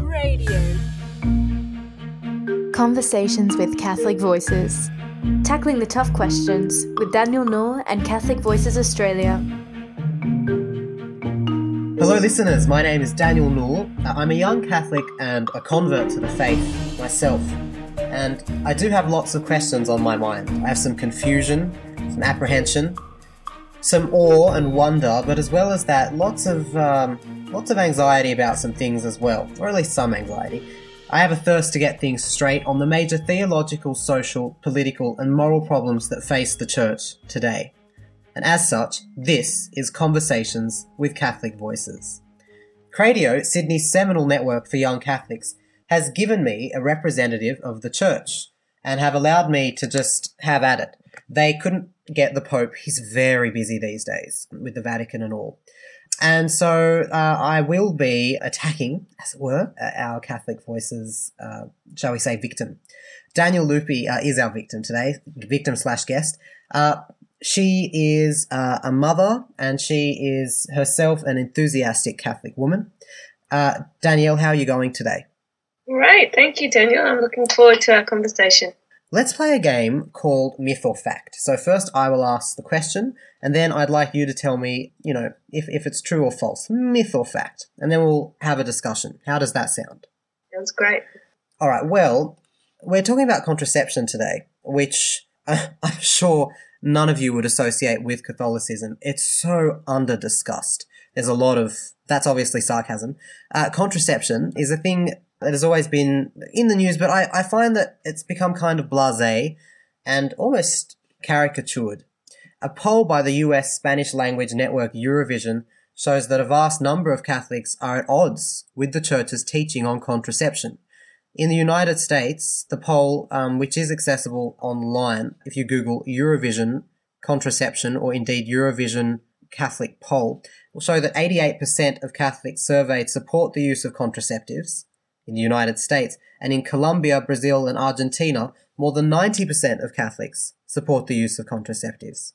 Radio. Conversations with Catholic Voices. Tackling the tough questions with Daniel Nour and Catholic Voices Australia. Hello, listeners. My name is Daniel Nour. Uh, I'm a young Catholic and a convert to the faith myself. And I do have lots of questions on my mind. I have some confusion, some apprehension, some awe and wonder, but as well as that, lots of um, lots of anxiety about some things as well, or at least some anxiety. I have a thirst to get things straight on the major theological, social, political, and moral problems that face the Church today. And as such, this is Conversations with Catholic Voices. Cradio, Sydney's seminal network for young Catholics, has given me a representative of the Church and have allowed me to just have at it. They couldn't get the Pope, he's very busy these days with the Vatican and all. And so uh, I will be attacking, as it were, uh, our Catholic Voices, uh, shall we say, victim. Danielle Lupi uh, is our victim today, victim slash guest. Uh, she is uh, a mother and she is herself an enthusiastic Catholic woman. Danielle, how are you going today? Right, thank you, Daniel. I'm looking forward to our conversation. Let's play a game called Myth or Fact. So first I will ask the question, and then I'd like you to tell me, you know, if, if it's true or false. Myth or fact. And then we'll have a discussion. How does that sound? Sounds great. All right, well, we're talking about contraception today, which uh, I'm sure none of you would associate with Catholicism. It's so under discussed. There's a lot of, that's obviously sarcasm. Uh, contraception is a thing that has always been in the news, but I, I find that it's become kind of blase and almost caricatured. A poll by the US Spanish language network Univision shows that a vast number of Catholics are at odds with the Church's teaching on contraception. In the United States, the poll, um, which is accessible online, if you Google Univision contraception or indeed Univision Catholic poll, will show that 88% of Catholics surveyed support the use of contraceptives, in the United States, and in Colombia, Brazil, and Argentina, more than 90% of Catholics support the use of contraceptives.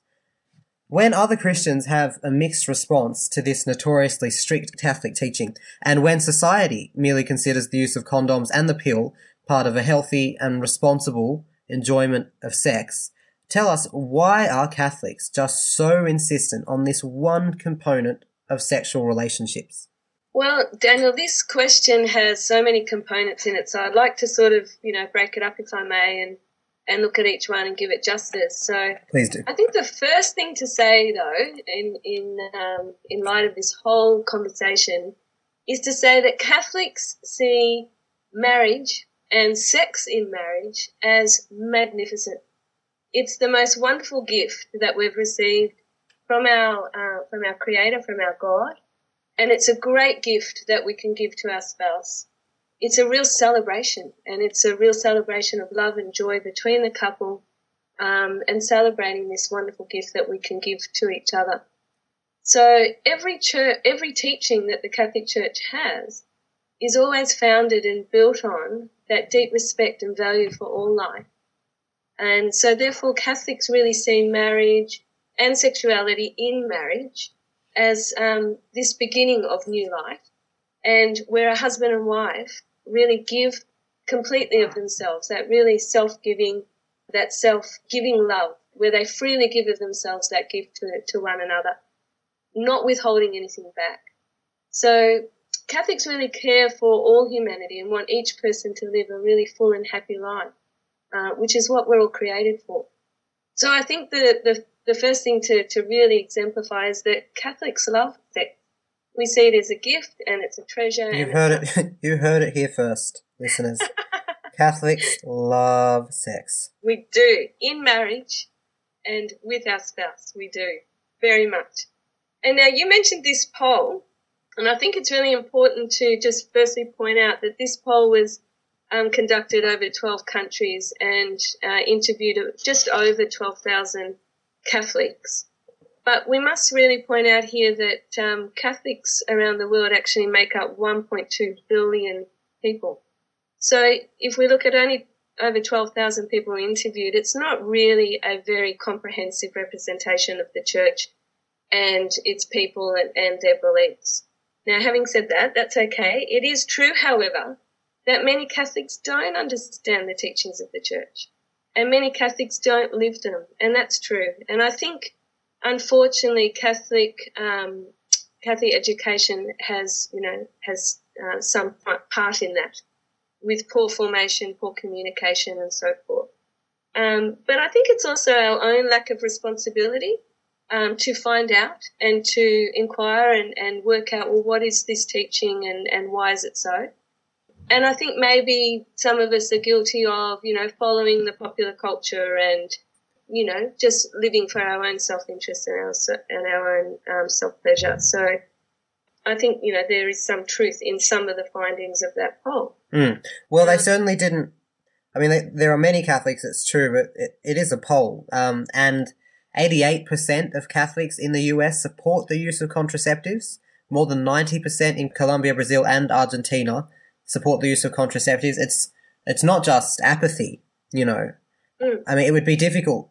When other Christians have a mixed response to this notoriously strict Catholic teaching, and when society merely considers the use of condoms and the pill part of a healthy and responsible enjoyment of sex, tell us why are Catholics just so insistent on this one component of sexual relationships? Well, Daniel, this question has so many components in it, so I'd like to sort of, you know, break it up if I may and and look at each one and give it justice. So, please do. I think the first thing to say, though, in in um, in light of this whole conversation, is to say that Catholics see marriage and sex in marriage as magnificent. It's the most wonderful gift that we've received from our uh, from our Creator, from our God and it's a great gift that we can give to our spouse. It's a real celebration, and it's a real celebration of love and joy between the couple, um, and celebrating this wonderful gift that we can give to each other. So every church, every teaching that the Catholic Church has is always founded and built on that deep respect and value for all life. And so therefore Catholics really see marriage and sexuality in marriage as um, this beginning of new life, and where a husband and wife really give completely of themselves, that really self giving, that self giving love, where they freely give of themselves that gift to, to one another, not withholding anything back. So Catholics really care for all humanity and want each person to live a really full and happy life, uh, which is what we're all created for. So I think the, the the first thing to, to really exemplify is that Catholics love sex. We see it as a gift and it's a treasure. You heard it. you heard it here first, listeners. Catholics love sex. We do in marriage and with our spouse. We do very much. And now you mentioned this poll, and I think it's really important to just firstly point out that this poll was um, conducted over 12 countries and uh, interviewed just over 12,000 Catholics. But we must really point out here that um, Catholics around the world actually make up 1.2 billion people. So if we look at only over 12,000 people interviewed, it's not really a very comprehensive representation of the church and its people and, and their beliefs. Now, having said that, that's okay. It is true, however, that many Catholics don't understand the teachings of the church. And many Catholics don't live them. And that's true. And I think, unfortunately, Catholic, um, Catholic education has, you know, has uh, some part in that with poor formation, poor communication, and so forth. Um, but I think it's also our own lack of responsibility um, to find out and to inquire and, and work out, well, what is this teaching and, and why is it so? And I think maybe some of us are guilty of, you know, following the popular culture and, you know, just living for our own self interest and our, and our own um, self pleasure. So I think, you know, there is some truth in some of the findings of that poll. Mm. Well, they um, certainly didn't. I mean, they, there are many Catholics, it's true, but it, it is a poll. Um, and 88% of Catholics in the US support the use of contraceptives. More than 90% in Colombia, Brazil, and Argentina support the use of contraceptives. It's it's not just apathy, you know. Mm. I mean, it would be difficult.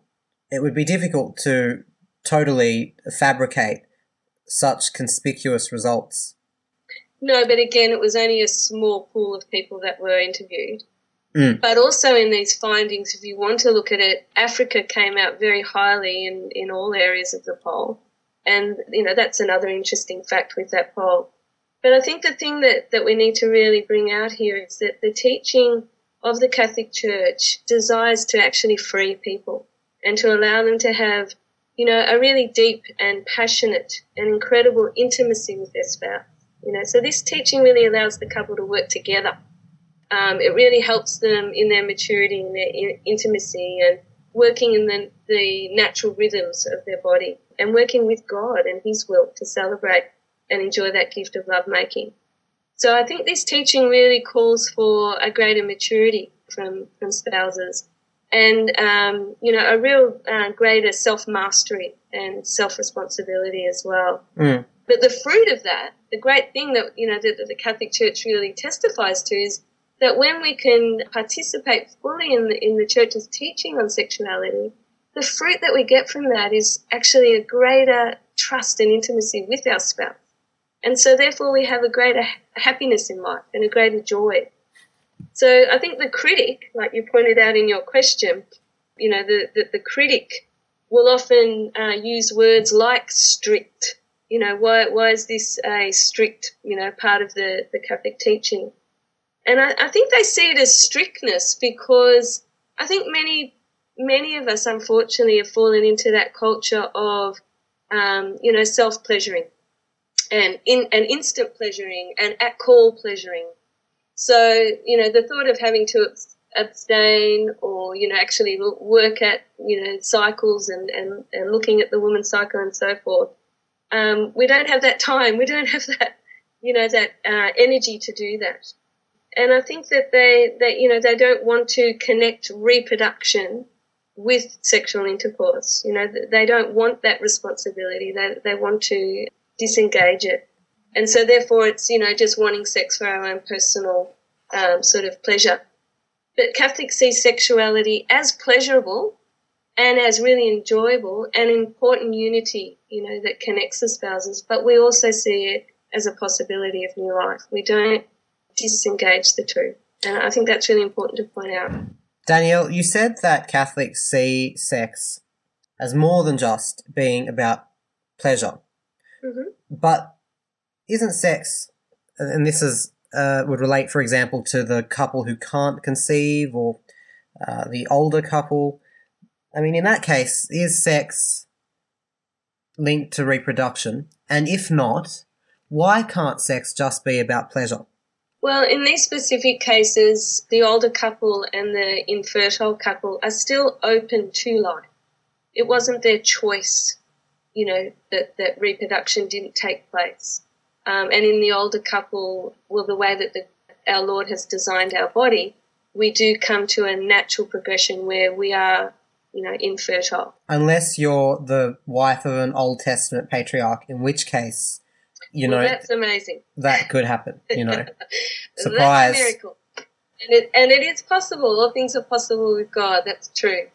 It would be difficult to totally fabricate such conspicuous results. No, but again, it was only a small pool of people that were interviewed. Mm. But also in these findings, if you want to look at it, Africa came out very highly in, in all areas of the poll. And, you know, that's another interesting fact with that poll. But I think the thing that, that we need to really bring out here is that the teaching of the Catholic Church desires to actually free people and to allow them to have, you know, a really deep and passionate and incredible intimacy with their spouse. You know, so this teaching really allows the couple to work together. Um, it really helps them in their maturity and their in- intimacy and working in the, the natural rhythms of their body and working with God and His will to celebrate and enjoy that gift of lovemaking. So I think this teaching really calls for a greater maturity from, from spouses and, um, you know, a real uh, greater self mastery and self responsibility as well. Mm. But the fruit of that, the great thing that, you know, that, that the Catholic Church really testifies to is that when we can participate fully in the, in the church's teaching on sexuality, the fruit that we get from that is actually a greater trust and intimacy with our spouse. And so, therefore, we have a greater happiness in life and a greater joy. So, I think the critic, like you pointed out in your question, you know, the, the, the critic will often uh, use words like strict. You know, why, why is this a strict, you know, part of the, the Catholic teaching? And I, I think they see it as strictness because I think many, many of us, unfortunately, have fallen into that culture of, um, you know, self pleasuring and in and instant pleasuring and at call pleasuring. So you know the thought of having to abstain or you know actually work at you know cycles and and, and looking at the woman's cycle and so forth. Um, we don't have that time. We don't have that you know that uh, energy to do that. And I think that they they you know they don't want to connect reproduction with sexual intercourse. You know they don't want that responsibility. They they want to disengage it. And so therefore it's, you know, just wanting sex for our own personal um, sort of pleasure. But Catholics see sexuality as pleasurable and as really enjoyable and important unity, you know, that connects the spouses. But we also see it as a possibility of new life. We don't disengage the two. And I think that's really important to point out. Danielle, you said that Catholics see sex as more than just being about pleasure. Mm-hmm. But isn't sex, and this is uh, would relate, for example, to the couple who can't conceive or uh, the older couple. I mean, in that case, is sex linked to reproduction? And if not, why can't sex just be about pleasure? Well, in these specific cases, the older couple and the infertile couple are still open to life. It wasn't their choice you know, that, that reproduction didn't take place. Um, and in the older couple, well, the way that the, our Lord has designed our body, we do come to a natural progression where we are, you know, infertile. Unless you're the wife of an Old Testament patriarch, in which case, you well, know, that's amazing. That could happen, you know. Surprise. miracle. And it, and it is possible. All things are possible with God. That's true.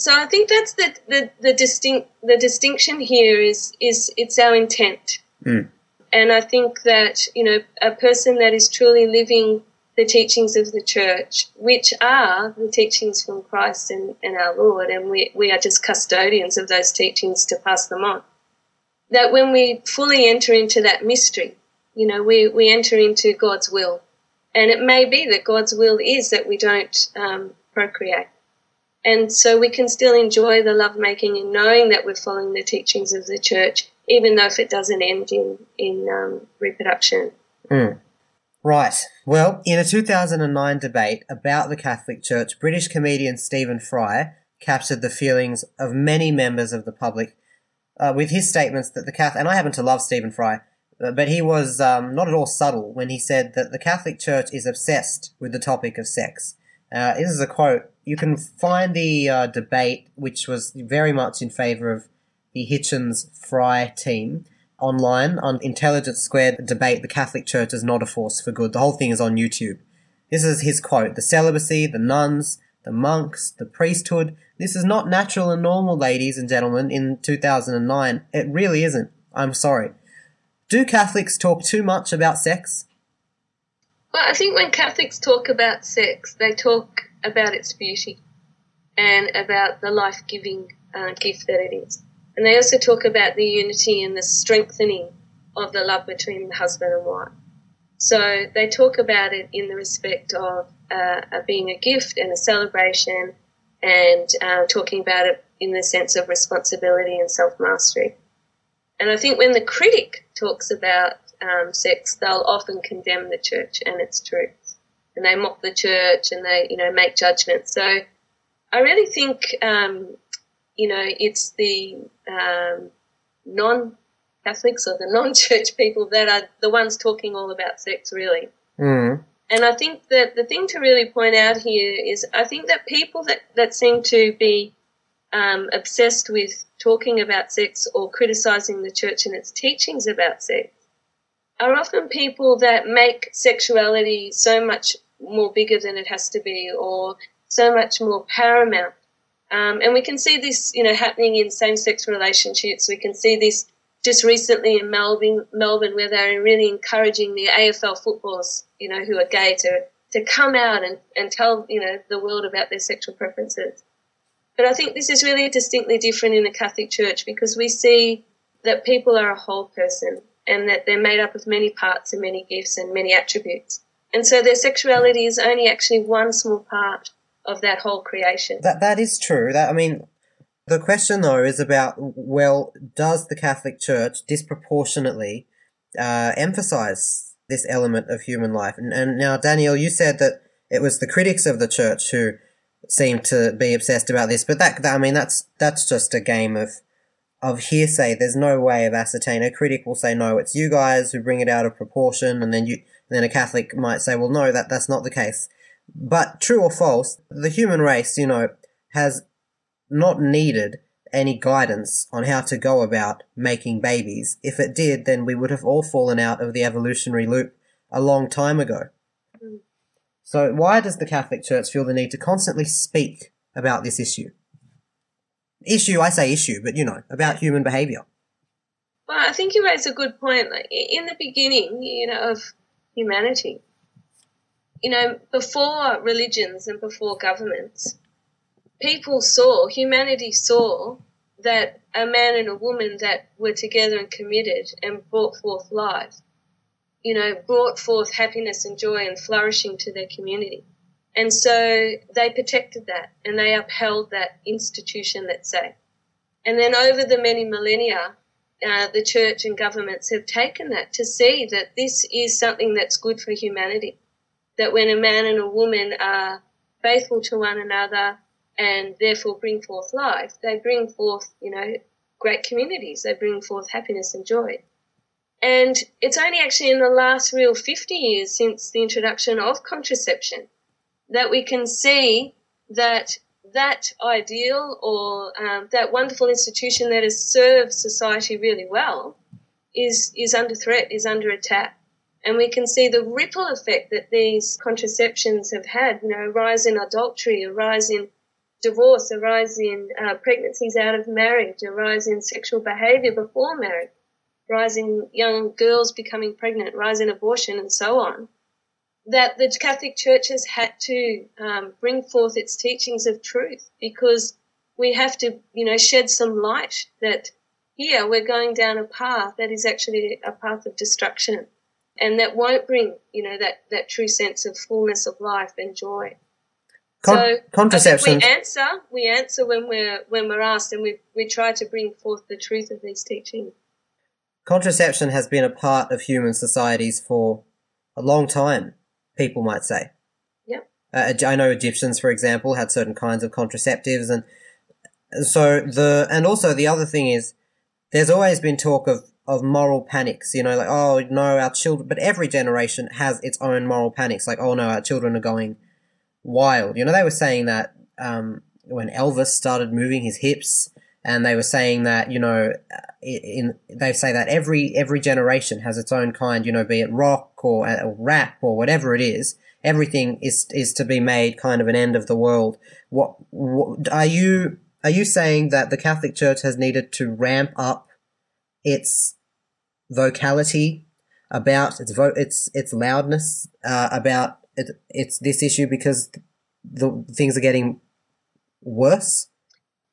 So I think that's the, the, the distinct the distinction here is is it's our intent. Mm. and I think that, you know, a person that is truly living the teachings of the church, which are the teachings from Christ and, and our Lord, and we, we are just custodians of those teachings to pass them on. That when we fully enter into that mystery, you know, we, we enter into God's will. And it may be that God's will is that we don't um, procreate. And so we can still enjoy the lovemaking and knowing that we're following the teachings of the church, even though if it doesn't end in, in um, reproduction. Mm. Right. Well, in a 2009 debate about the Catholic Church, British comedian Stephen Fry captured the feelings of many members of the public uh, with his statements that the Catholic, and I happen to love Stephen Fry, but he was um, not at all subtle when he said that the Catholic Church is obsessed with the topic of sex. Uh, this is a quote. You can find the uh, debate, which was very much in favour of the Hitchens Fry team, online on Intelligence Squared debate. The Catholic Church is not a force for good. The whole thing is on YouTube. This is his quote The celibacy, the nuns, the monks, the priesthood. This is not natural and normal, ladies and gentlemen, in 2009. It really isn't. I'm sorry. Do Catholics talk too much about sex? Well, I think when Catholics talk about sex, they talk about its beauty and about the life giving uh, gift that it is. And they also talk about the unity and the strengthening of the love between the husband and wife. So they talk about it in the respect of uh, being a gift and a celebration and uh, talking about it in the sense of responsibility and self mastery. And I think when the critic talks about um, sex, they'll often condemn the church and its truths, and they mock the church and they, you know, make judgments. So I really think, um, you know, it's the um, non-Catholics or the non-church people that are the ones talking all about sex, really. Mm. And I think that the thing to really point out here is I think that people that, that seem to be um, obsessed with talking about sex or criticizing the church and its teachings about sex are often people that make sexuality so much more bigger than it has to be or so much more paramount. Um, and we can see this, you know, happening in same-sex relationships. We can see this just recently in Melbourne, Melbourne, where they're really encouraging the AFL footballers, you know, who are gay to, to come out and, and tell, you know, the world about their sexual preferences. But I think this is really distinctly different in the Catholic Church because we see that people are a whole person and that they're made up of many parts and many gifts and many attributes. And so their sexuality is only actually one small part of that whole creation. That that is true. That I mean the question though is about well, does the Catholic Church disproportionately uh, emphasize this element of human life? And, and now, Daniel, you said that it was the critics of the church who seem to be obsessed about this. But that, that I mean, that's that's just a game of of hearsay. There's no way of ascertaining. A critic will say, "No, it's you guys who bring it out of proportion," and then you, and then a Catholic might say, "Well, no, that that's not the case." But true or false, the human race, you know, has not needed any guidance on how to go about making babies. If it did, then we would have all fallen out of the evolutionary loop a long time ago. Mm. So, why does the Catholic Church feel the need to constantly speak about this issue? Issue, I say issue, but you know, about human behaviour. Well, I think you raise a good point. Like in the beginning, you know, of humanity, you know, before religions and before governments, people saw, humanity saw that a man and a woman that were together and committed and brought forth life you know, brought forth happiness and joy and flourishing to their community. And so they protected that and they upheld that institution, let's say. And then over the many millennia, uh, the church and governments have taken that to see that this is something that's good for humanity. That when a man and a woman are faithful to one another and therefore bring forth life, they bring forth, you know, great communities. They bring forth happiness and joy. And it's only actually in the last real 50 years since the introduction of contraception that we can see that that ideal or um, that wonderful institution that has served society really well is, is under threat, is under attack. And we can see the ripple effect that these contraceptions have had, you know, a rise in adultery, a rise in divorce, a rise in uh, pregnancies out of marriage, a rise in sexual behavior before marriage rising young girls becoming pregnant, rise in abortion, and so on, that the Catholic Church has had to um, bring forth its teachings of truth because we have to, you know, shed some light that here we're going down a path that is actually a path of destruction and that won't bring, you know, that, that true sense of fullness of life and joy. Con- so contraception. we answer, we answer when we're when we're asked, and we we try to bring forth the truth of these teachings. Contraception has been a part of human societies for a long time. People might say. Yep. Uh, I know Egyptians, for example, had certain kinds of contraceptives, and so the and also the other thing is, there's always been talk of of moral panics. You know, like oh no, our children. But every generation has its own moral panics. Like oh no, our children are going wild. You know, they were saying that um, when Elvis started moving his hips, and they were saying that you know, in they say that every every generation has its own kind. You know, be it rock or, uh, or rap or whatever it is. Everything is is to be made kind of an end of the world. What, what are you are you saying that the Catholic Church has needed to ramp up its vocality about its vo- its its loudness uh, about it, it's this issue because the things are getting worse?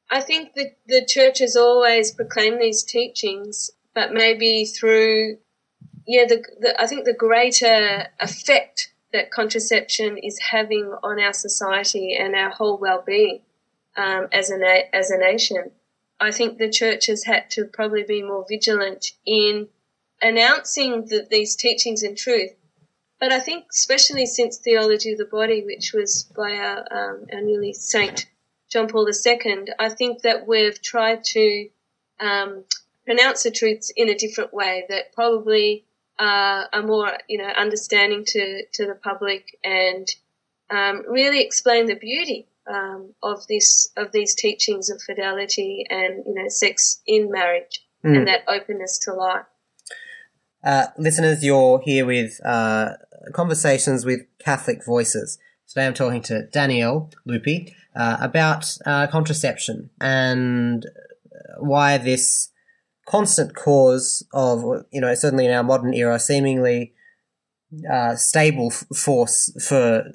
I think that the church has always proclaimed these teachings, but maybe through, yeah, the, the, I think the greater effect that contraception is having on our society and our whole well-being um, as a as a nation. I think the church has had to probably be more vigilant in announcing the, these teachings and truth, but I think, especially since Theology of the Body, which was by our, um, our newly Saint John Paul II, I think that we've tried to um, pronounce the truths in a different way that probably uh, are more, you know, understanding to, to the public and um, really explain the beauty um, of this of these teachings of fidelity and you know sex in marriage mm. and that openness to life. Uh, listeners, you're here with uh, conversations with Catholic voices. Today I'm talking to Danielle Lupi uh, about uh, contraception and why this constant cause of, you know, certainly in our modern era, seemingly uh, stable f- force for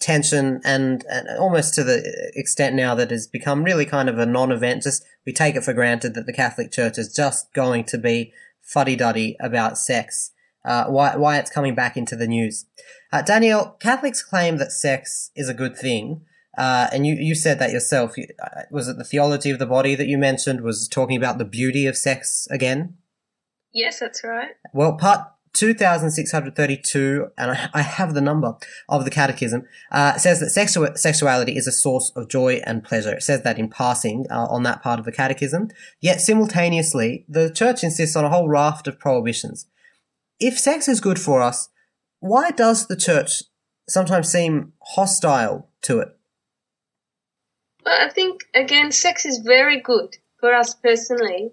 tension and, and almost to the extent now that has become really kind of a non-event. Just we take it for granted that the Catholic Church is just going to be fuddy-duddy about sex uh, why, why it's coming back into the news. Uh, Danielle, Catholics claim that sex is a good thing. Uh, and you, you said that yourself. Uh, was it the theology of the body that you mentioned was talking about the beauty of sex again? Yes, that's right. Well, part 2632, and I, I have the number of the Catechism, uh, says that sexu- sexuality is a source of joy and pleasure. It says that in passing uh, on that part of the Catechism. Yet simultaneously, the Church insists on a whole raft of prohibitions if sex is good for us, why does the church sometimes seem hostile to it? Well, I think, again, sex is very good for us personally,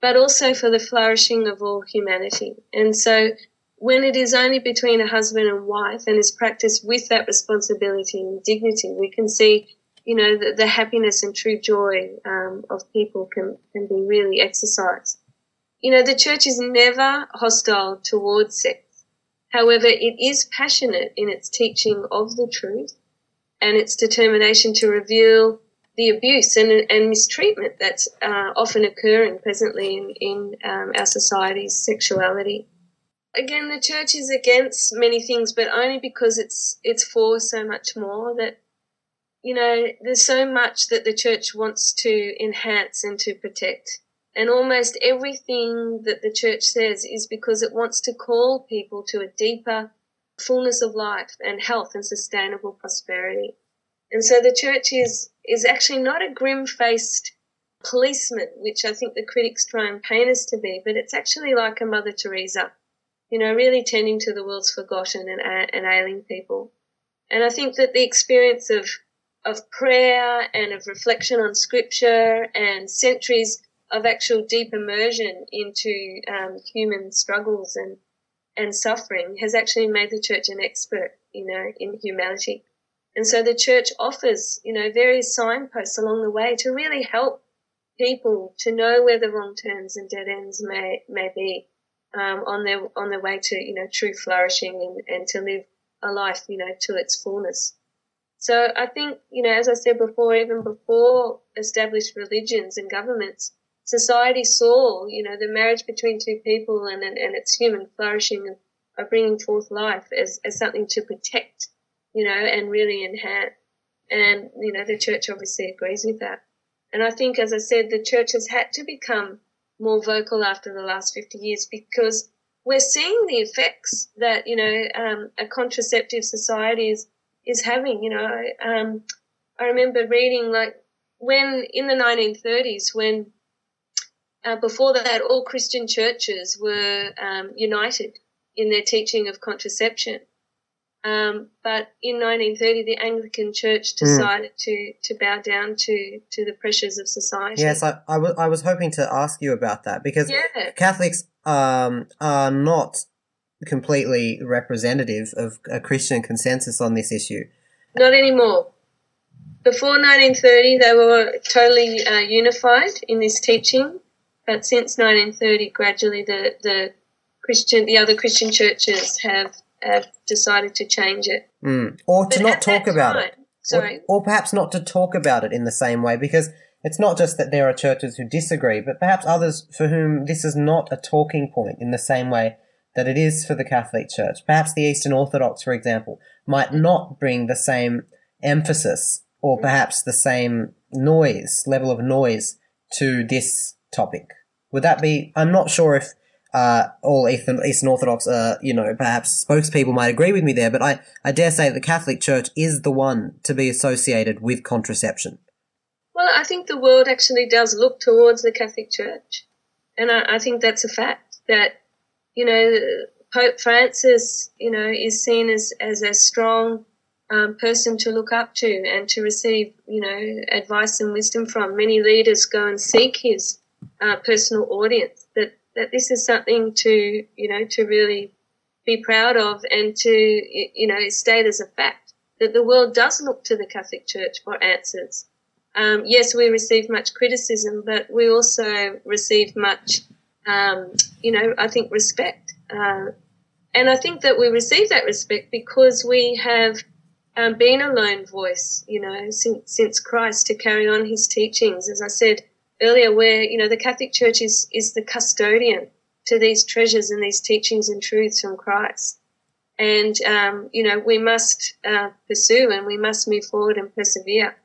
but also for the flourishing of all humanity. And so when it is only between a husband and wife and is practiced with that responsibility and dignity, we can see, you know, the, the happiness and true joy um, of people can, can be really exercised. You know, the church is never hostile towards sex. However, it is passionate in its teaching of the truth and its determination to reveal the abuse and, and mistreatment that's uh, often occurring presently in, in um, our society's sexuality. Again, the church is against many things, but only because it's it's for so much more. That you know, there's so much that the church wants to enhance and to protect. And almost everything that the church says is because it wants to call people to a deeper fullness of life and health and sustainable prosperity. And so the church is, is actually not a grim faced policeman, which I think the critics try and paint us to be, but it's actually like a Mother Teresa, you know, really tending to the world's forgotten and, and ailing people. And I think that the experience of, of prayer and of reflection on scripture and centuries of actual deep immersion into um, human struggles and and suffering has actually made the church an expert, you know, in humanity. And so the church offers, you know, various signposts along the way to really help people to know where the wrong turns and dead ends may may be um, on their on their way to you know true flourishing and, and to live a life you know to its fullness. So I think you know as I said before, even before established religions and governments, society saw you know the marriage between two people and and, and its human flourishing of bringing forth life as as something to protect you know and really enhance. And you know the church obviously agrees with that. And I think, as I said, the church has had to become more vocal after the last 50 years because we're seeing the effects that, you know, um, a contraceptive society is, is having. You know, um, I remember reading like when in the 1930s, when uh, before that, all Christian churches were um, united in their teaching of contraception. Um, but in 1930, the Anglican Church hmm. decided mm. to, to bow down to, to the pressures of society. Yes, I, I, w- I was hoping to ask you about that because yeah. Catholics um, are not completely representative of a Christian consensus on this issue. Not anymore. Before 1930, they were totally uh, unified in this teaching, but since 1930, gradually the, the Christian, the other Christian churches have have decided to change it. Mm. Or to but not talk about time, it. Sorry. Or, or perhaps not to talk about it in the same way because it's not just that there are churches who disagree, but perhaps others for whom this is not a talking point in the same way that it is for the Catholic Church. Perhaps the Eastern Orthodox, for example, might not bring the same emphasis or perhaps the same noise, level of noise to this topic. Would that be? I'm not sure if uh, all Eastern, Eastern Orthodox, uh, you know, perhaps spokespeople might agree with me there, but I, I dare say the Catholic Church is the one to be associated with contraception. Well, I think the world actually does look towards the Catholic Church. And I, I think that's a fact that, you know, Pope Francis, you know, is seen as, as a strong um, person to look up to and to receive, you know, advice and wisdom from. Many leaders go and seek his uh, personal audience. That this is something to, you know, to really be proud of and to, you know, state as a fact that the world does look to the Catholic Church for answers. Um, yes, we receive much criticism, but we also receive much, um, you know, I think respect. Uh, and I think that we receive that respect because we have um, been a lone voice, you know, since, since Christ to carry on his teachings. As I said, earlier where, you know, the Catholic Church is, is the custodian to these treasures and these teachings and truths from Christ. And, um, you know, we must uh, pursue and we must move forward and persevere.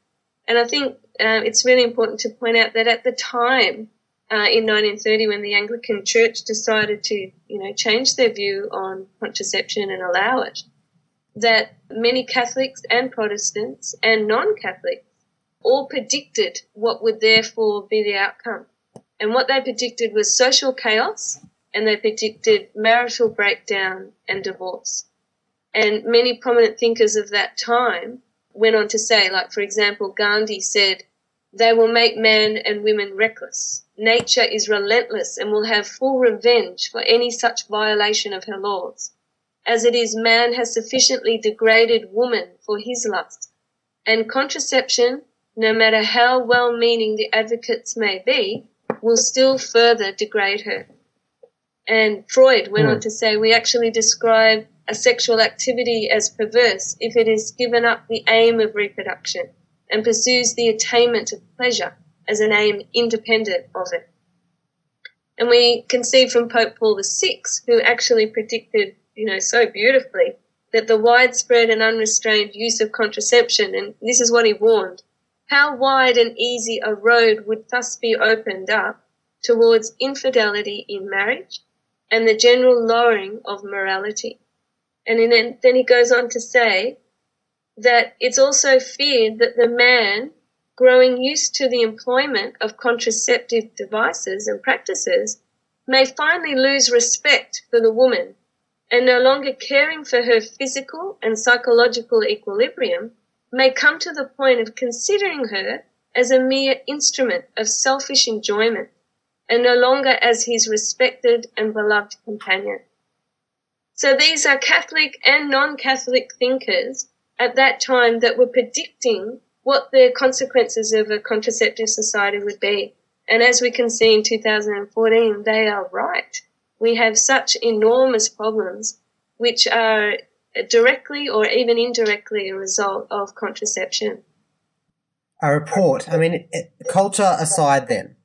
And I think uh, it's really important to point out that at the time, uh, in 1930, when the Anglican Church decided to, you know, change their view on contraception and allow it, that many Catholics and Protestants and non-Catholics all predicted what would therefore be the outcome. And what they predicted was social chaos and they predicted marital breakdown and divorce. And many prominent thinkers of that time went on to say, like, for example, Gandhi said, they will make men and women reckless. Nature is relentless and will have full revenge for any such violation of her laws. As it is, man has sufficiently degraded woman for his lust. And contraception no matter how well meaning the advocates may be, will still further degrade her. And Freud went mm. on hmm. to say we actually describe a sexual activity as perverse if it is given up the aim of reproduction and pursues the attainment of pleasure as an aim independent of it. And we can see from Pope Paul VI, who actually predicted, you know, so beautifully that the widespread and unrestrained use of contraception, and this is what he warned, how wide and easy a road would thus be opened up towards infidelity in marriage and the general lowering of morality. And then he goes on to say that it's also feared that the man, growing used to the employment of contraceptive devices and practices, may finally lose respect for the woman and no longer caring for her physical and psychological equilibrium may come to the point of considering her as a mere instrument of selfish enjoyment and no longer as his respected and beloved companion. So these are Catholic and non-Catholic thinkers at that time that were predicting what the consequences of a contraceptive society would be. And as we can see in 2014, they are right. We have such enormous problems which are directly or even indirectly a result of contraception. A report, I mean, culture aside, then,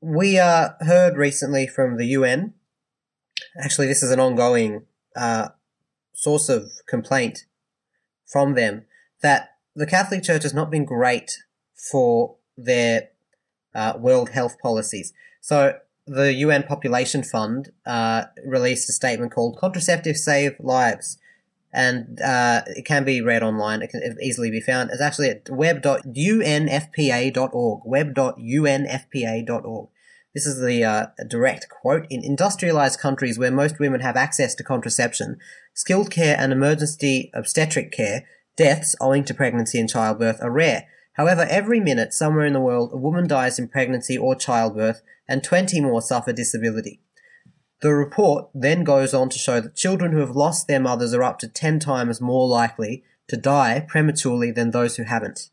we uh, heard recently from the UN, actually, this is an ongoing uh, source of complaint from them, that the Catholic Church has not been great for their uh, world health policies. So the UN Population Fund uh, released a statement called "Contraceptives Save Lives," and uh, it can be read online. It can easily be found. It's actually at web.unfpa.org. Web.unfpa.org. This is the uh, direct quote. In industrialized countries where most women have access to contraception, skilled care and emergency obstetric care, deaths owing to pregnancy and childbirth are rare. However, every minute somewhere in the world a woman dies in pregnancy or childbirth and 20 more suffer disability. The report then goes on to show that children who have lost their mothers are up to 10 times more likely to die prematurely than those who haven't.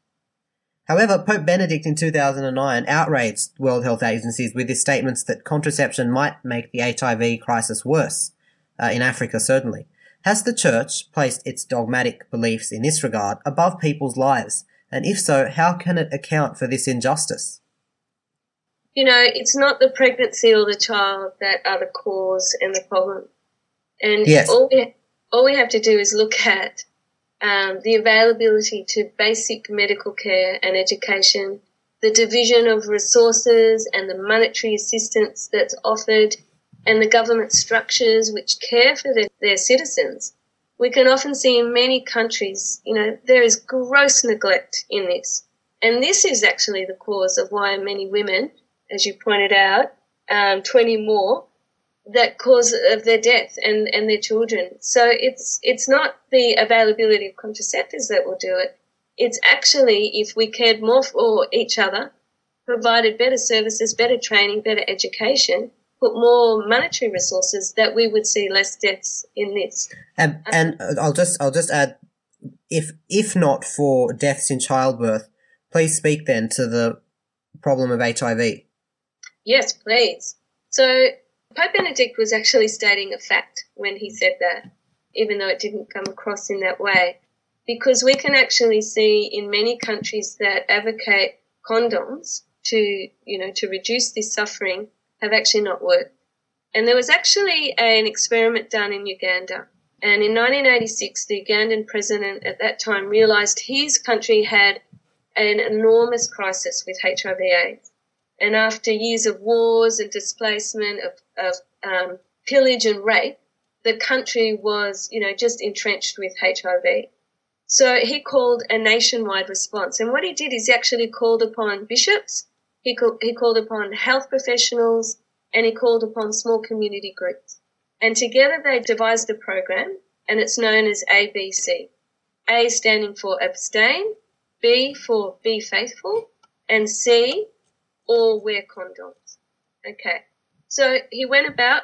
However, Pope Benedict in 2009 outraged World Health agencies with his statements that contraception might make the HIV crisis worse, uh, in Africa certainly. Has the Church placed its dogmatic beliefs in this regard above people's lives? And if so, how can it account for this injustice? You know, it's not the pregnancy or the child that are the cause and the problem. And yes. all, we, all we have to do is look at um, the availability to basic medical care and education, the division of resources and the monetary assistance that's offered, and the government structures which care for their, their citizens. We can often see in many countries, you know, there is gross neglect in this. And this is actually the cause of why many women, as you pointed out, um, 20 more, that cause of their death and, and their children. So it's it's not the availability of contraceptives that will do it. It's actually if we cared more for each other, provided better services, better training, better education, put more monetary resources, that we would see less deaths in this. And and I'll just I'll just add, if if not for deaths in childbirth, please speak then to the problem of HIV. Yes, please. So Pope Benedict was actually stating a fact when he said that, even though it didn't come across in that way, because we can actually see in many countries that advocate condoms to, you know, to reduce this suffering have actually not worked. And there was actually an experiment done in Uganda. And in 1986, the Ugandan president at that time realized his country had an enormous crisis with HIV AIDS. And after years of wars and displacement, of, of um, pillage and rape, the country was, you know, just entrenched with HIV. So he called a nationwide response. And what he did is he actually called upon bishops, he, call, he called upon health professionals, and he called upon small community groups. And together they devised a program, and it's known as ABC. A standing for abstain, B for be faithful, and C all wear condoms. Okay. So he went about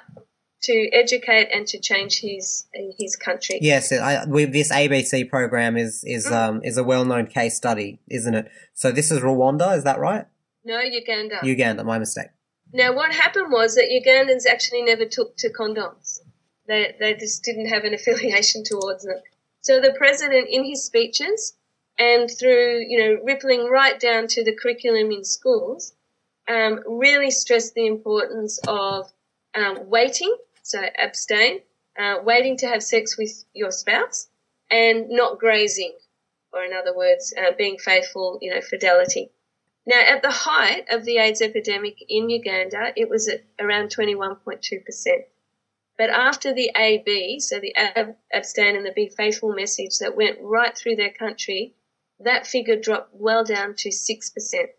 to educate and to change his his country. Yes, I, with this ABC program is is mm. um is a well known case study, isn't it? So this is Rwanda, is that right? No, Uganda. Uganda, my mistake. Now, what happened was that Ugandans actually never took to condoms. They they just didn't have an affiliation towards them. So the president, in his speeches, and through you know rippling right down to the curriculum in schools, um, really stressed the importance of um, waiting, so abstain, uh, waiting to have sex with your spouse, and not grazing, or in other words, uh, being faithful, you know, fidelity. Now, at the height of the AIDS epidemic in Uganda, it was at around 21.2%. But after the AB, so the ab- abstain and the be faithful message that went right through their country, that figure dropped well down to 6%.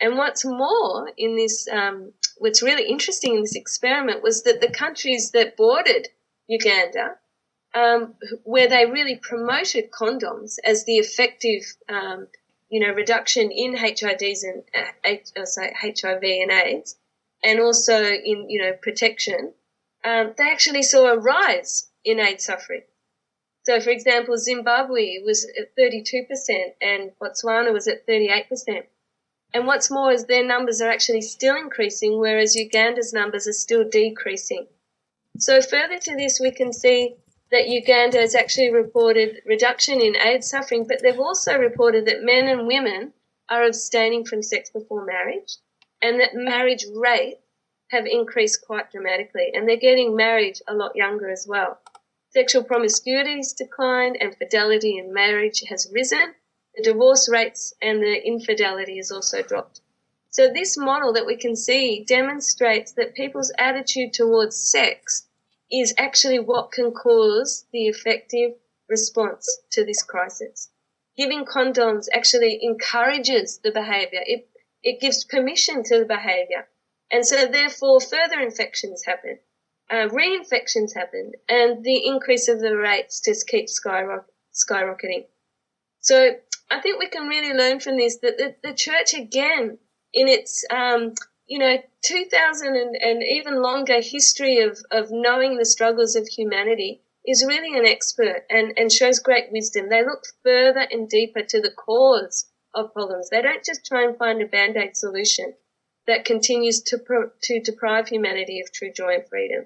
And what's more, in this, um, what's really interesting in this experiment was that the countries that bordered Uganda, um, where they really promoted condoms as the effective, um, you know, reduction in HIVs and uh, sorry, HIV and AIDS, and also in you know protection, um, they actually saw a rise in AIDS suffering. So, for example, Zimbabwe was at 32% and Botswana was at 38%. And what's more is their numbers are actually still increasing, whereas Uganda's numbers are still decreasing. So further to this, we can see that Uganda has actually reported reduction in AIDS suffering, but they've also reported that men and women are abstaining from sex before marriage and that marriage rates have increased quite dramatically and they're getting married a lot younger as well. Sexual promiscuity has declined and fidelity in marriage has risen. The divorce rates and the infidelity has also dropped. So this model that we can see demonstrates that people's attitude towards sex is actually what can cause the effective response to this crisis. Giving condoms actually encourages the behavior. It, it gives permission to the behavior. And so therefore further infections happen uh, reinfections happen, and the increase of the rates just keeps skyrocketing. So I think we can really learn from this that the, the church again, in its um, you know 2000 and, and even longer history of, of knowing the struggles of humanity, is really an expert and, and shows great wisdom. They look further and deeper to the cause of problems. They don't just try and find a band aid solution that continues to, pro- to deprive humanity of true joy and freedom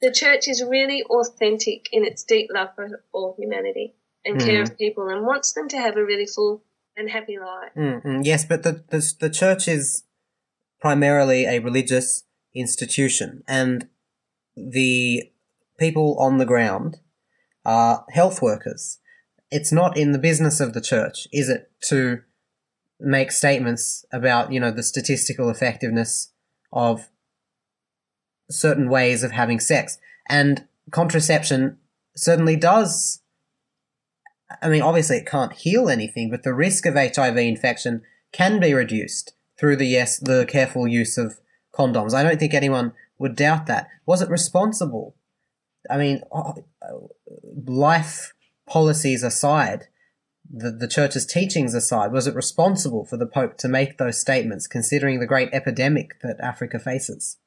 the church is really authentic in its deep love for all humanity and care mm. of people and wants them to have a really full and happy life. Mm-hmm. Yes, but the, the, the church is primarily a religious institution and the people on the ground are health workers. It's not in the business of the church, is it, to make statements about, you know, the statistical effectiveness of certain ways of having sex. And contraception certainly does. I mean, obviously, it can't heal anything, but the risk of HIV infection can be reduced through the yes, the careful use of condoms. I don't think anyone would doubt that. Was it responsible? I mean, uh, uh, life policies aside, the, the church's teachings aside, was it responsible for the Pope to make those statements, considering the great epidemic that Africa faces?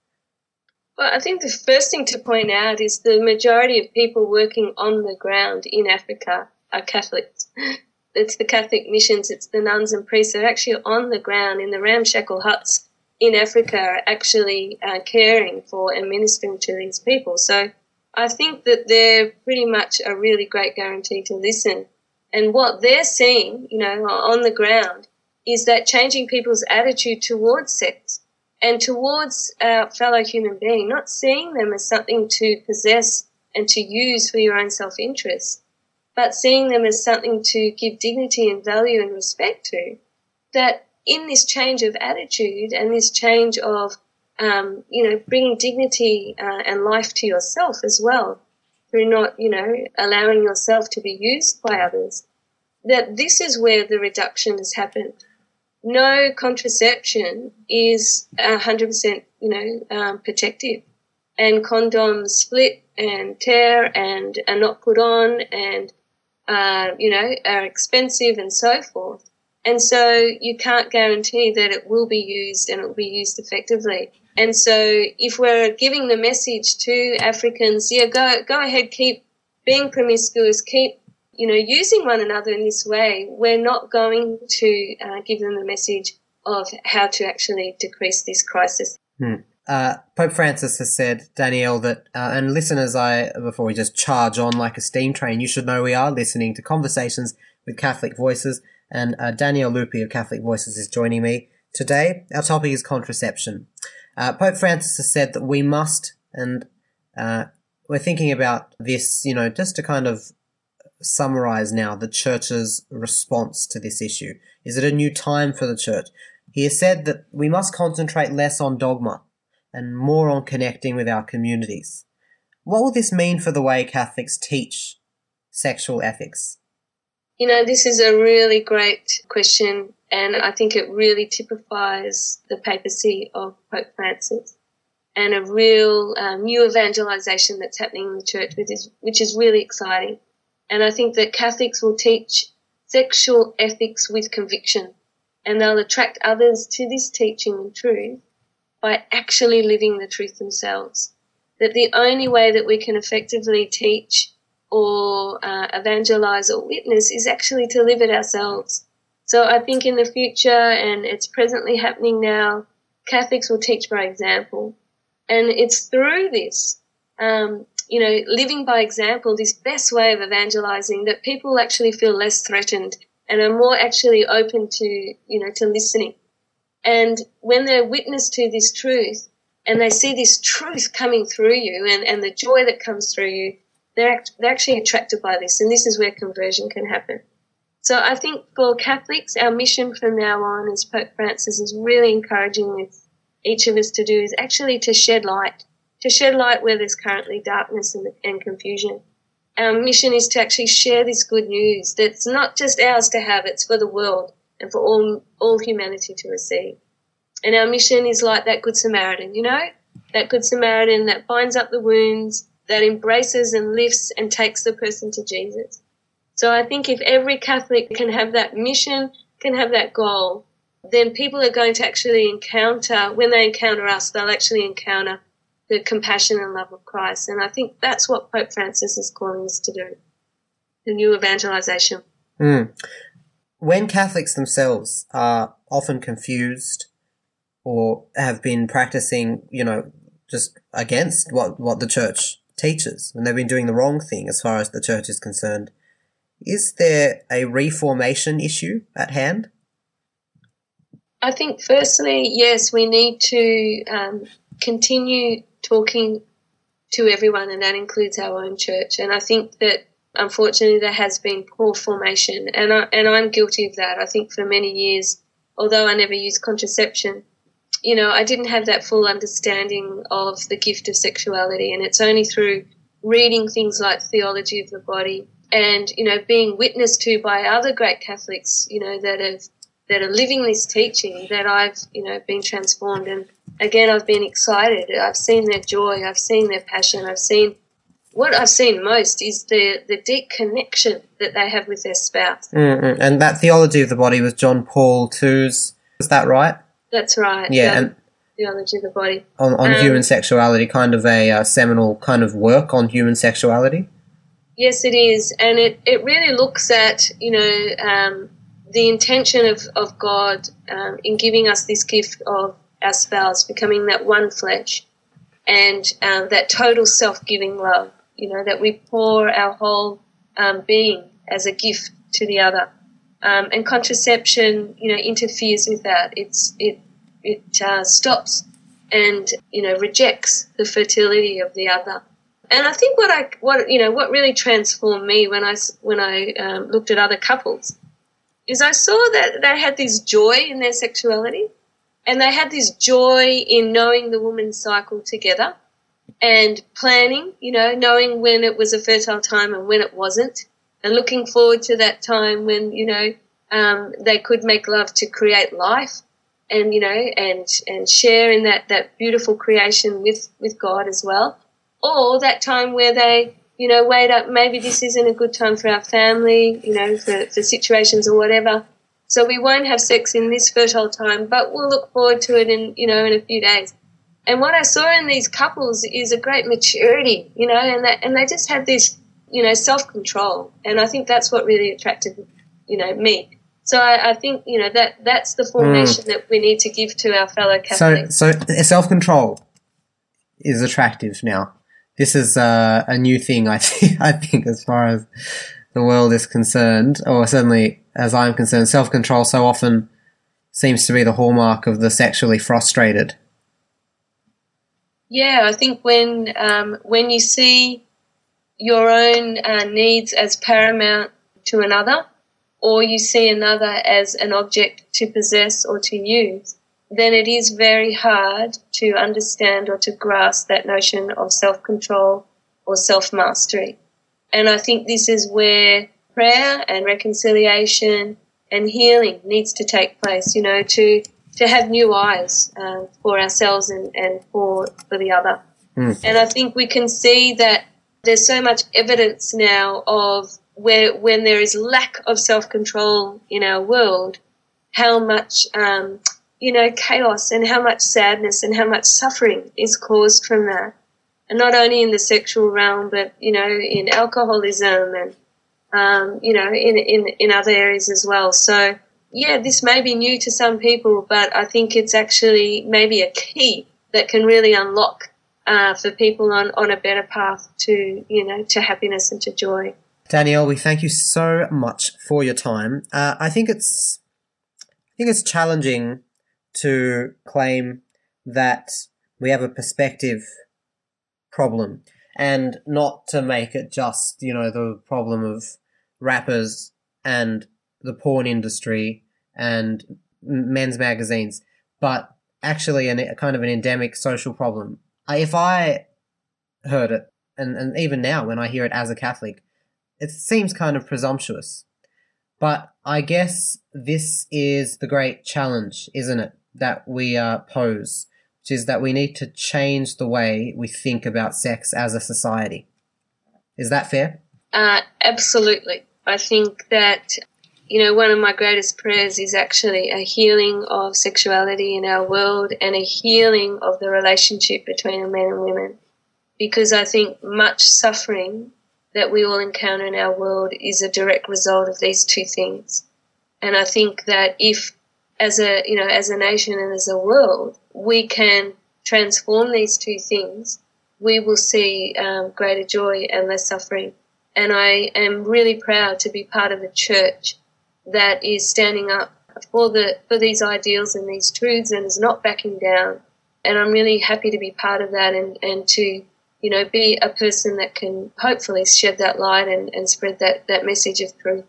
Well, I think the first thing to point out is the majority of people working on the ground in Africa are Catholics. It's the Catholic missions, it's the nuns and priests that are actually on the ground in the ramshackle huts in Africa are actually uh, caring for and ministering to these people. So I think that they're pretty much a really great guarantee to listen. And what they're seeing, you know, on the ground is that changing people's attitude towards sex and towards our fellow human being, not seeing them as something to possess and to use for your own self interest, but seeing them as something to give dignity and value and respect to. That in this change of attitude and this change of, um, you know, bringing dignity uh, and life to yourself as well, through not, you know, allowing yourself to be used by others, that this is where the reduction has happened no contraception is 100%, you know, um, protective. And condoms split and tear and are not put on and, uh, you know, are expensive and so forth. And so you can't guarantee that it will be used and it will be used effectively. And so if we're giving the message to Africans, yeah, go, go ahead, keep being promiscuous, keep you know, using one another in this way, we're not going to uh, give them the message of how to actually decrease this crisis. Hmm. Uh, Pope Francis has said, Danielle, that, uh, and listeners, I, before we just charge on like a steam train, you should know we are listening to conversations with Catholic Voices, and uh, Danielle Lupi of Catholic Voices is joining me today. Our topic is contraception. Uh, Pope Francis has said that we must, and uh, we're thinking about this, you know, just to kind of summarize now the church's response to this issue? Is it a new time for the church? He has said that we must concentrate less on dogma and more on connecting with our communities. What will this mean for the way Catholics teach sexual ethics? You know, this is a really great question, and I think it really typifies the papacy of Pope Francis and a real um, new evangelization that's happening in the church, which is, which is really exciting. And I think that Catholics will teach sexual ethics with conviction and they'll attract others to this teaching and truth by actually living the truth themselves. That the only way that we can effectively teach or uh, evangelize or witness is actually to live it ourselves. So I think in the future, and it's presently happening now, Catholics will teach by example. And it's through this, um, you know, living by example, this best way of evangelizing, that people actually feel less threatened and are more actually open to, you know, to listening. And when they're witness to this truth and they see this truth coming through you and, and the joy that comes through you, they're, act, they're actually attracted by this. And this is where conversion can happen. So I think for Catholics, our mission from now on, as Pope Francis is really encouraging with each of us to do, is actually to shed light, to shed light where there's currently darkness and, and confusion. Our mission is to actually share this good news that's not just ours to have, it's for the world and for all, all humanity to receive. And our mission is like that Good Samaritan, you know? That Good Samaritan that binds up the wounds, that embraces and lifts and takes the person to Jesus. So I think if every Catholic can have that mission, can have that goal, then people are going to actually encounter, when they encounter us, they'll actually encounter the compassion and love of Christ. And I think that's what Pope Francis is calling us to do the new evangelization. Mm. When Catholics themselves are often confused or have been practicing, you know, just against what, what the church teaches, when they've been doing the wrong thing as far as the church is concerned, is there a reformation issue at hand? I think, firstly, yes, we need to um, continue talking to everyone, and that includes our own church. And I think that unfortunately there has been poor formation, and I, and I'm guilty of that. I think for many years, although I never used contraception, you know, I didn't have that full understanding of the gift of sexuality, and it's only through reading things like theology of the body and you know being witnessed to by other great Catholics, you know that have that are living this teaching that I've you know been transformed and again I've been excited. I've seen their joy, I've seen their passion, I've seen what I've seen most is the the deep connection that they have with their spouse. Mm-hmm. And that theology of the body was John Paul II's. Is that right? That's right. Yeah, and theology of the body on, on um, human sexuality, kind of a uh, seminal kind of work on human sexuality. Yes, it is, and it, it really looks at you know um, the intention of of God um, in giving us this gift of our spouse becoming that one flesh, and um, that total self giving love. You know that we pour our whole um, being as a gift to the other, um, and contraception you know interferes with that. It's it it uh, stops and you know rejects the fertility of the other. And I think what I what you know what really transformed me when I when I um, looked at other couples is I saw that they had this joy in their sexuality, and they had this joy in knowing the woman's cycle together, and planning, you know, knowing when it was a fertile time and when it wasn't, and looking forward to that time when you know um, they could make love to create life, and you know, and and share in that that beautiful creation with with God as well or that time where they, you know, wait up, maybe this isn't a good time for our family, you know, for, for situations or whatever. So we won't have sex in this fertile time, but we'll look forward to it in, you know, in a few days. And what I saw in these couples is a great maturity, you know, and that, and they just had this, you know, self control. And I think that's what really attracted, you know, me. So I, I think, you know, that that's the formation mm. that we need to give to our fellow Catholics. So, so self control is attractive now this is uh, a new thing. I think. I think as far as the world is concerned, or certainly as I'm concerned, self control so often seems to be the hallmark of the sexually frustrated. Yeah, I think when um, when you see your own uh, needs as paramount to another, or you see another as an object to possess or to use, then it is very hard to understand or to grasp that notion of self control or self mastery. And I think this is where prayer and reconciliation and healing needs to take place, you know, to, to have new eyes uh, for ourselves and, and for, for the other. Mm. And I think we can see that there's so much evidence now of where when there is lack of self control in our world, how much um, you know, chaos and how much sadness and how much suffering is caused from that. And not only in the sexual realm, but, you know, in alcoholism and, um, you know, in, in, in other areas as well. So yeah, this may be new to some people, but I think it's actually maybe a key that can really unlock uh, for people on, on a better path to, you know, to happiness and to joy. Danielle, we thank you so much for your time. Uh, I think it's, I think it's challenging to claim that we have a perspective problem and not to make it just, you know, the problem of rappers and the porn industry and men's magazines, but actually an, a kind of an endemic social problem. If I heard it, and, and even now when I hear it as a Catholic, it seems kind of presumptuous. But I guess this is the great challenge, isn't it, that we uh, pose, which is that we need to change the way we think about sex as a society. Is that fair? Uh, absolutely. I think that you know, one of my greatest prayers is actually a healing of sexuality in our world and a healing of the relationship between men and women. Because I think much suffering that we all encounter in our world is a direct result of these two things. And I think that if, as a, you know, as a nation and as a world, we can transform these two things, we will see um, greater joy and less suffering. And I am really proud to be part of a church that is standing up for the for these ideals and these truths and is not backing down. And I'm really happy to be part of that and, and to, you know, be a person that can hopefully shed that light and, and spread that, that message of truth.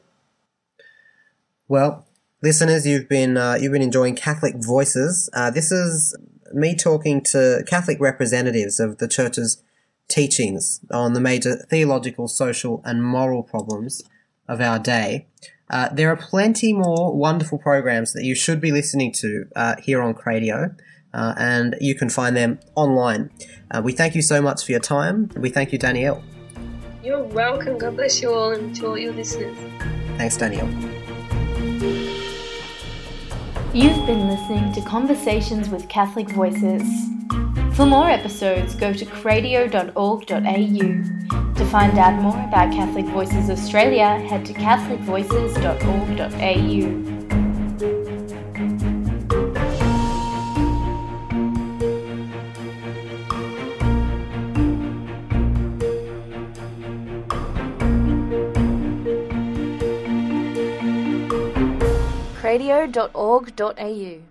Well, listeners, you've been uh, you've been enjoying Catholic Voices. Uh, this is me talking to Catholic representatives of the Church's teachings on the major theological, social, and moral problems of our day. Uh, there are plenty more wonderful programs that you should be listening to uh, here on Cradio, uh, and you can find them online. Uh, we thank you so much for your time. We thank you, Danielle. You're welcome. God bless you all and to all your listeners. Thanks, Danielle. You've been listening to Conversations with Catholic Voices. For more episodes, go to cradio.org.au. To find out more about Catholic Voices Australia, head to catholicvoices.org.au. radio.org.au